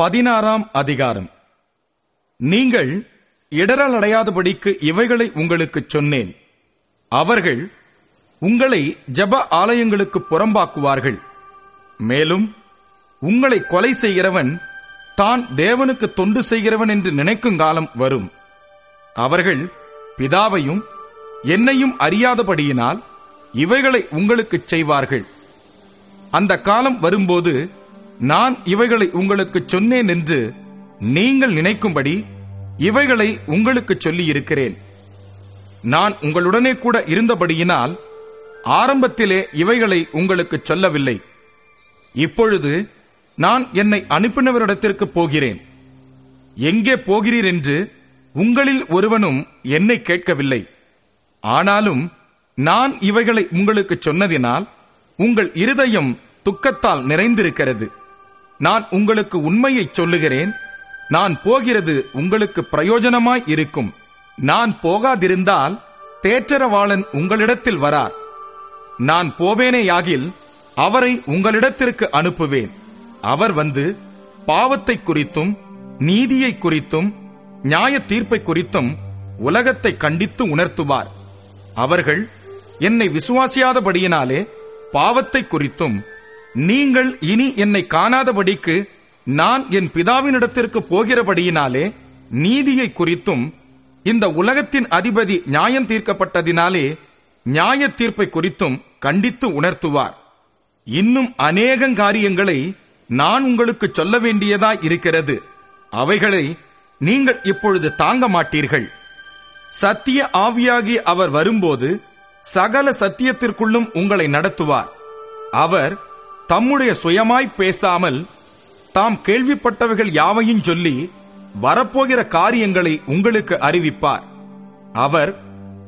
பதினாறாம் அதிகாரம். நீங்கள் இடரல் அடையாதபடிக்கு இவைகளை உங்களுக்குச் சொன்னேன். அவர்கள் உங்களை ஜெப ஆலயங்களுக்கு புறம்பாக்குவார்கள். மேலும் உங்களை கொலை செய்கிறவன் தான் தேவனுக்கு தொண்டு செய்கிறவன் என்று நினைக்கும் காலம் வரும். அவர்கள் பிதாவையும் என்னையும் அறியாதபடியினால் இவைகளை உங்களுக்குச் செய்வார்கள். அந்த காலம் வரும்போது நான் இவைகளை உங்களுக்குச் சொன்னேன் என்று நீங்கள் நினைக்கும்படி இவைகளை உங்களுக்குச் சொல்லியிருக்கிறேன். நான் உங்களுடனே கூட இருந்தபடியினால் ஆரம்பத்திலே இவைகளை உங்களுக்குச் சொல்லவில்லை. இப்பொழுது நான் என்னை அனுப்பினவரிடத்திற்கு போகிறேன். எங்கே போகிறீர் என்று உங்களில் ஒருவனும் என்னை கேட்கவில்லை. ஆனாலும் நான் இவைகளை உங்களுக்குச் சொன்னதினால் உங்கள் இருதயம் துக்கத்தால் நிறைந்திருக்கிறது. நான் உங்களுக்கு உண்மையைச் சொல்லுகிறேன். நான் போகிறது உங்களுக்கு பிரயோஜனமாய் இருக்கும். நான் போகாதிருந்தால் தேற்றரவாளன் உங்களிடத்தில் வரார். நான் போவேனேயாகில் அவரை உங்களிடத்திற்கு அனுப்புவேன். அவர் வந்து பாவத்தை குறித்தும் நீதியை குறித்தும் நியாய தீர்ப்பை குறித்தும் உலகத்தை கண்டித்து உணர்த்துவார். அவர்கள் என்னை விசுவாசியாதபடியினாலே பாவத்தை குறித்தும் நீங்கள் இனி என்னை காணாதபடிக்கு நான் என் பிதாவினிடத்திற்கு போகிறபடியினாலே நீதியை குறித்தும் இந்த உலகத்தின் அதிபதி நியாயம் தீர்க்கப்பட்டதினாலே நியாய தீர்ப்பை குறித்தும் கண்டித்து உணர்த்துவார். இன்னும் அநேகம் காரியங்களை நான் உங்களுக்கு சொல்ல வேண்டியதாய் இருக்கிறது. அவைகளை நீங்கள் இப்பொழுது தாங்க மாட்டீர்கள். சத்திய ஆவியாகி அவர் வரும்போது சகல சத்தியத்திற்குள்ளும் உங்களை நடத்துவார். அவர் தம்முடைய சுயமாய் பேசாமல் தாம் கேள்விப்பட்டவைகள் யாவையும் சொல்லி வரப்போகிற காரியங்களை உங்களுக்கு அறிவிப்பார். அவர்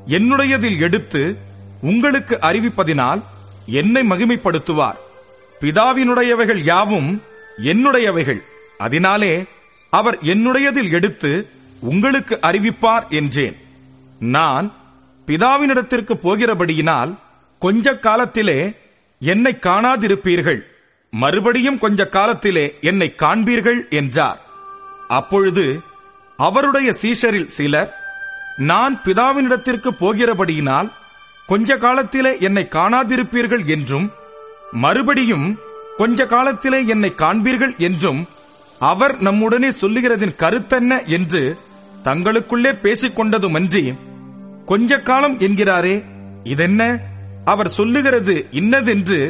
என்னுடையதில் எடுத்து உங்களுக்கு அறிவிப்பதினால் என்னை மகிமைப்படுத்துவார். பிதாவினுடையவைகள் யாவும் என்னுடையவைகள். அதனாலே அவர் என்னுடையதில் எடுத்து உங்களுக்கு அறிவிப்பார் என்றேன். நான் பிதாவினிடத்திற்கு போகிறபடியினால் கொஞ்ச காலத்திலே என்னை காணாதிருப்பீர்கள். மறுபடியும் கொஞ்ச காலத்திலே என்னை காண்பீர்கள் என்றார். அப்பொழுது அவருடைய சீஷரில் சிலர் நான் பிதாவினிடத்திற்கு போகிறபடியினால் கொஞ்ச காலத்திலே என்னை காணாதிருப்பீர்கள் என்றும் மறுபடியும் கொஞ்ச காலத்திலே என்னை காண்பீர்கள் என்றும் அவர் நம்முடனே சொல்லுகிறதின் கருத்தென்ன? என்று தங்களுக்குள்ளே பேசிக்கொண்டதுமன்றி கொஞ்ச காலம் என்கிறாரே இதென்ன? அவர் சொல்லுகிறது இன்னதென்று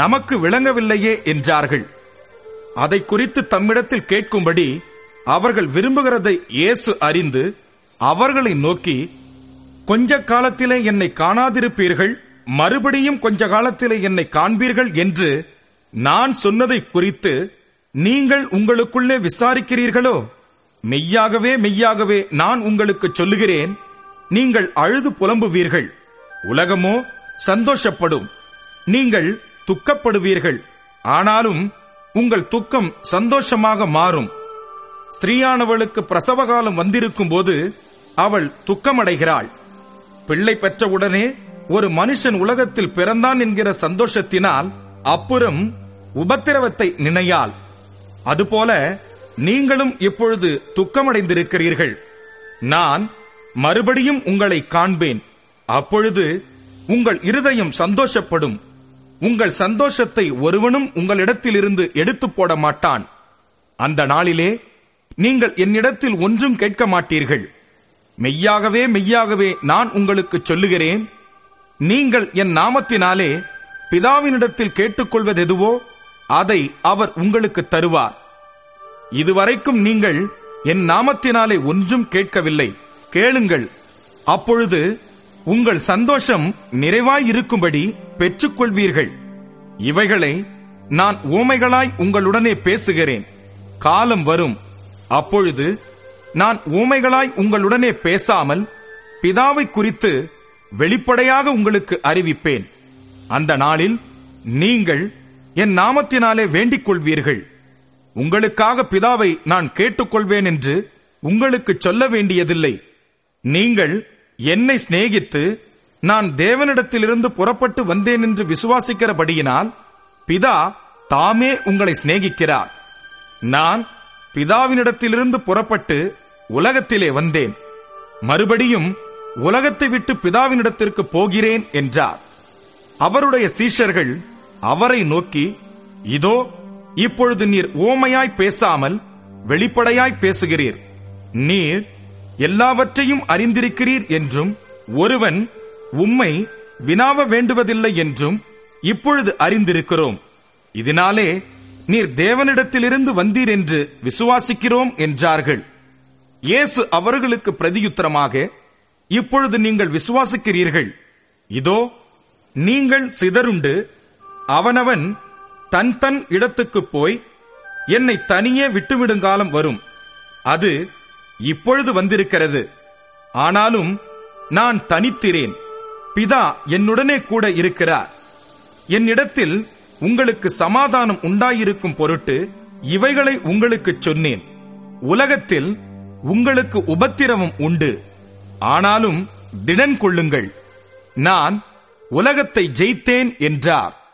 நமக்கு விளங்கவில்லையே என்றார்கள். அதை குறித்து தம்மிடத்தில் கேட்கும்படி அவர்கள் விரும்புகிறதை இயேசு அறிந்து அவர்களை நோக்கி கொஞ்ச காலத்திலே என்னை காணாதிருப்பீர்கள் மறுபடியும் கொஞ்ச காலத்திலே என்னை காண்பீர்கள் என்று நான் சொன்னதை குறித்து நீங்கள் உங்களுக்குள்ளே விசாரிக்கிறீர்களோ? மெய்யாகவே மெய்யாகவே நான் உங்களுக்கு சொல்லுகிறேன் நீங்கள் அழுது புலம்புவீர்கள். உலகமோ சந்தோஷப்படும். நீங்கள் துக்கப்படுவீர்கள். ஆனாலும் உங்கள் துக்கம் சந்தோஷமாக மாறும். ஸ்திரீயானவளுக்கு பிரசவ காலம் வந்திருக்கும் போது அவள் துக்கமடைகிறாள். பிள்ளை பெற்றவுடனே ஒரு மனுஷன் உலகத்தில் பிறந்தான் என்கிற சந்தோஷத்தினால் அப்புறம் உபத்திரவத்தை நினையாள். அதுபோல நீங்களும் இப்பொழுது துக்கமடைந்திருக்கிறீர்கள். நான் மறுபடியும் உங்களை காண்பேன். அப்பொழுது உங்கள் இருதயம் சந்தோஷப்படும். உங்கள் சந்தோஷத்தை ஒருவனும் உங்களிடத்திலிருந்து எடுத்து போட மாட்டான். அந்த நாளிலே நீங்கள் என்னிடத்தில் ஒன்றும் கேட்க மாட்டீர்கள். மெய்யாகவே மெய்யாகவே நான் உங்களுக்கு சொல்லுகிறேன். நீங்கள் என் நாமத்தினாலே பிதாவினிடத்தில் கேட்டுக்கொள்வதெதுவோ அதை அவர் உங்களுக்கு தருவார். இதுவரைக்கும் நீங்கள் என் நாமத்தினாலே ஒன்றும் கேட்கவில்லை. கேளுங்கள். அப்பொழுது உங்கள் சந்தோஷம் நிறைவாயிருக்கும்படி பெற்றுக்கொள்வீர்கள். இவைகளை நான் ஊமைகளாய் உங்களுடனே பேசுகிறேன். காலம் வரும். அப்பொழுது நான் ஊமைகளாய் உங்களுடனே பேசாமல் பிதாவை குறித்து வெளிப்படையாக உங்களுக்கு அறிவிப்பேன். அந்த நாளில் நீங்கள் என் நாமத்தினாலே வேண்டிக் கொள்வீர்கள் உங்களுக்காக பிதாவை நான் கேட்டுக்கொள்வேன் என்று உங்களுக்கு சொல்ல வேண்டியதில்லை. நீங்கள் என்னை சிநேகித்து நான் தேவனிடத்திலிருந்து புறப்பட்டு வந்தேன் என்று விசுவாசிக்கிறபடியினால் பிதா தாமே உங்களை சிநேகிக்கிறார். நான் பிதாவினிடத்திலிருந்து புறப்பட்டு உலகத்திலே வந்தேன். மறுபடியும் உலகத்தை விட்டு பிதாவினிடத்திற்கு போகிறேன் என்றார். அவருடைய சீஷர்கள் அவரை நோக்கி இதோ இப்பொழுது நீர் ஓமையாய் பேசாமல் வெளிப்படையாய் பேசுகிறீர். நீர் எல்லாவற்றையும் அறிந்திருக்கிறீர் என்றும் ஒருவன் உம்மை வினாவ வேண்டுவதில்லை என்றும் இப்பொழுது அறிந்திருக்கிறோம். இதனாலே நீர் தேவனிடத்திலிருந்து வந்தீர் என்று விசுவாசிக்கிறோம் என்றார்கள். இயேசு அவர்களுக்கு பிரதியுத்தரமாக இப்பொழுது நீங்கள் விசுவாசிக்கிறீர்கள். இதோ நீங்கள் சிதறுண்டு அவனவன் தன் தன் இடத்துக்கு போய் என்னை தனியே விட்டுவிடுங்காலம் வரும். அது இப்பொழுது வந்திருக்கிறது. ஆனாலும் நான் தனித்திரேன் பிதா என்னுடனே கூட இருக்கிறார். என்னிடத்தில் உங்களுக்கு சமாதானம் உண்டாயிருக்கும் பொருட்டு இவைகளை உங்களுக்கு சொன்னேன். உலகத்தில் உங்களுக்கு உபத்திரவம் உண்டு. ஆனாலும் திடன் கொள்ளுங்கள் நான் உலகத்தை ஜெயித்தேன் என்றார்.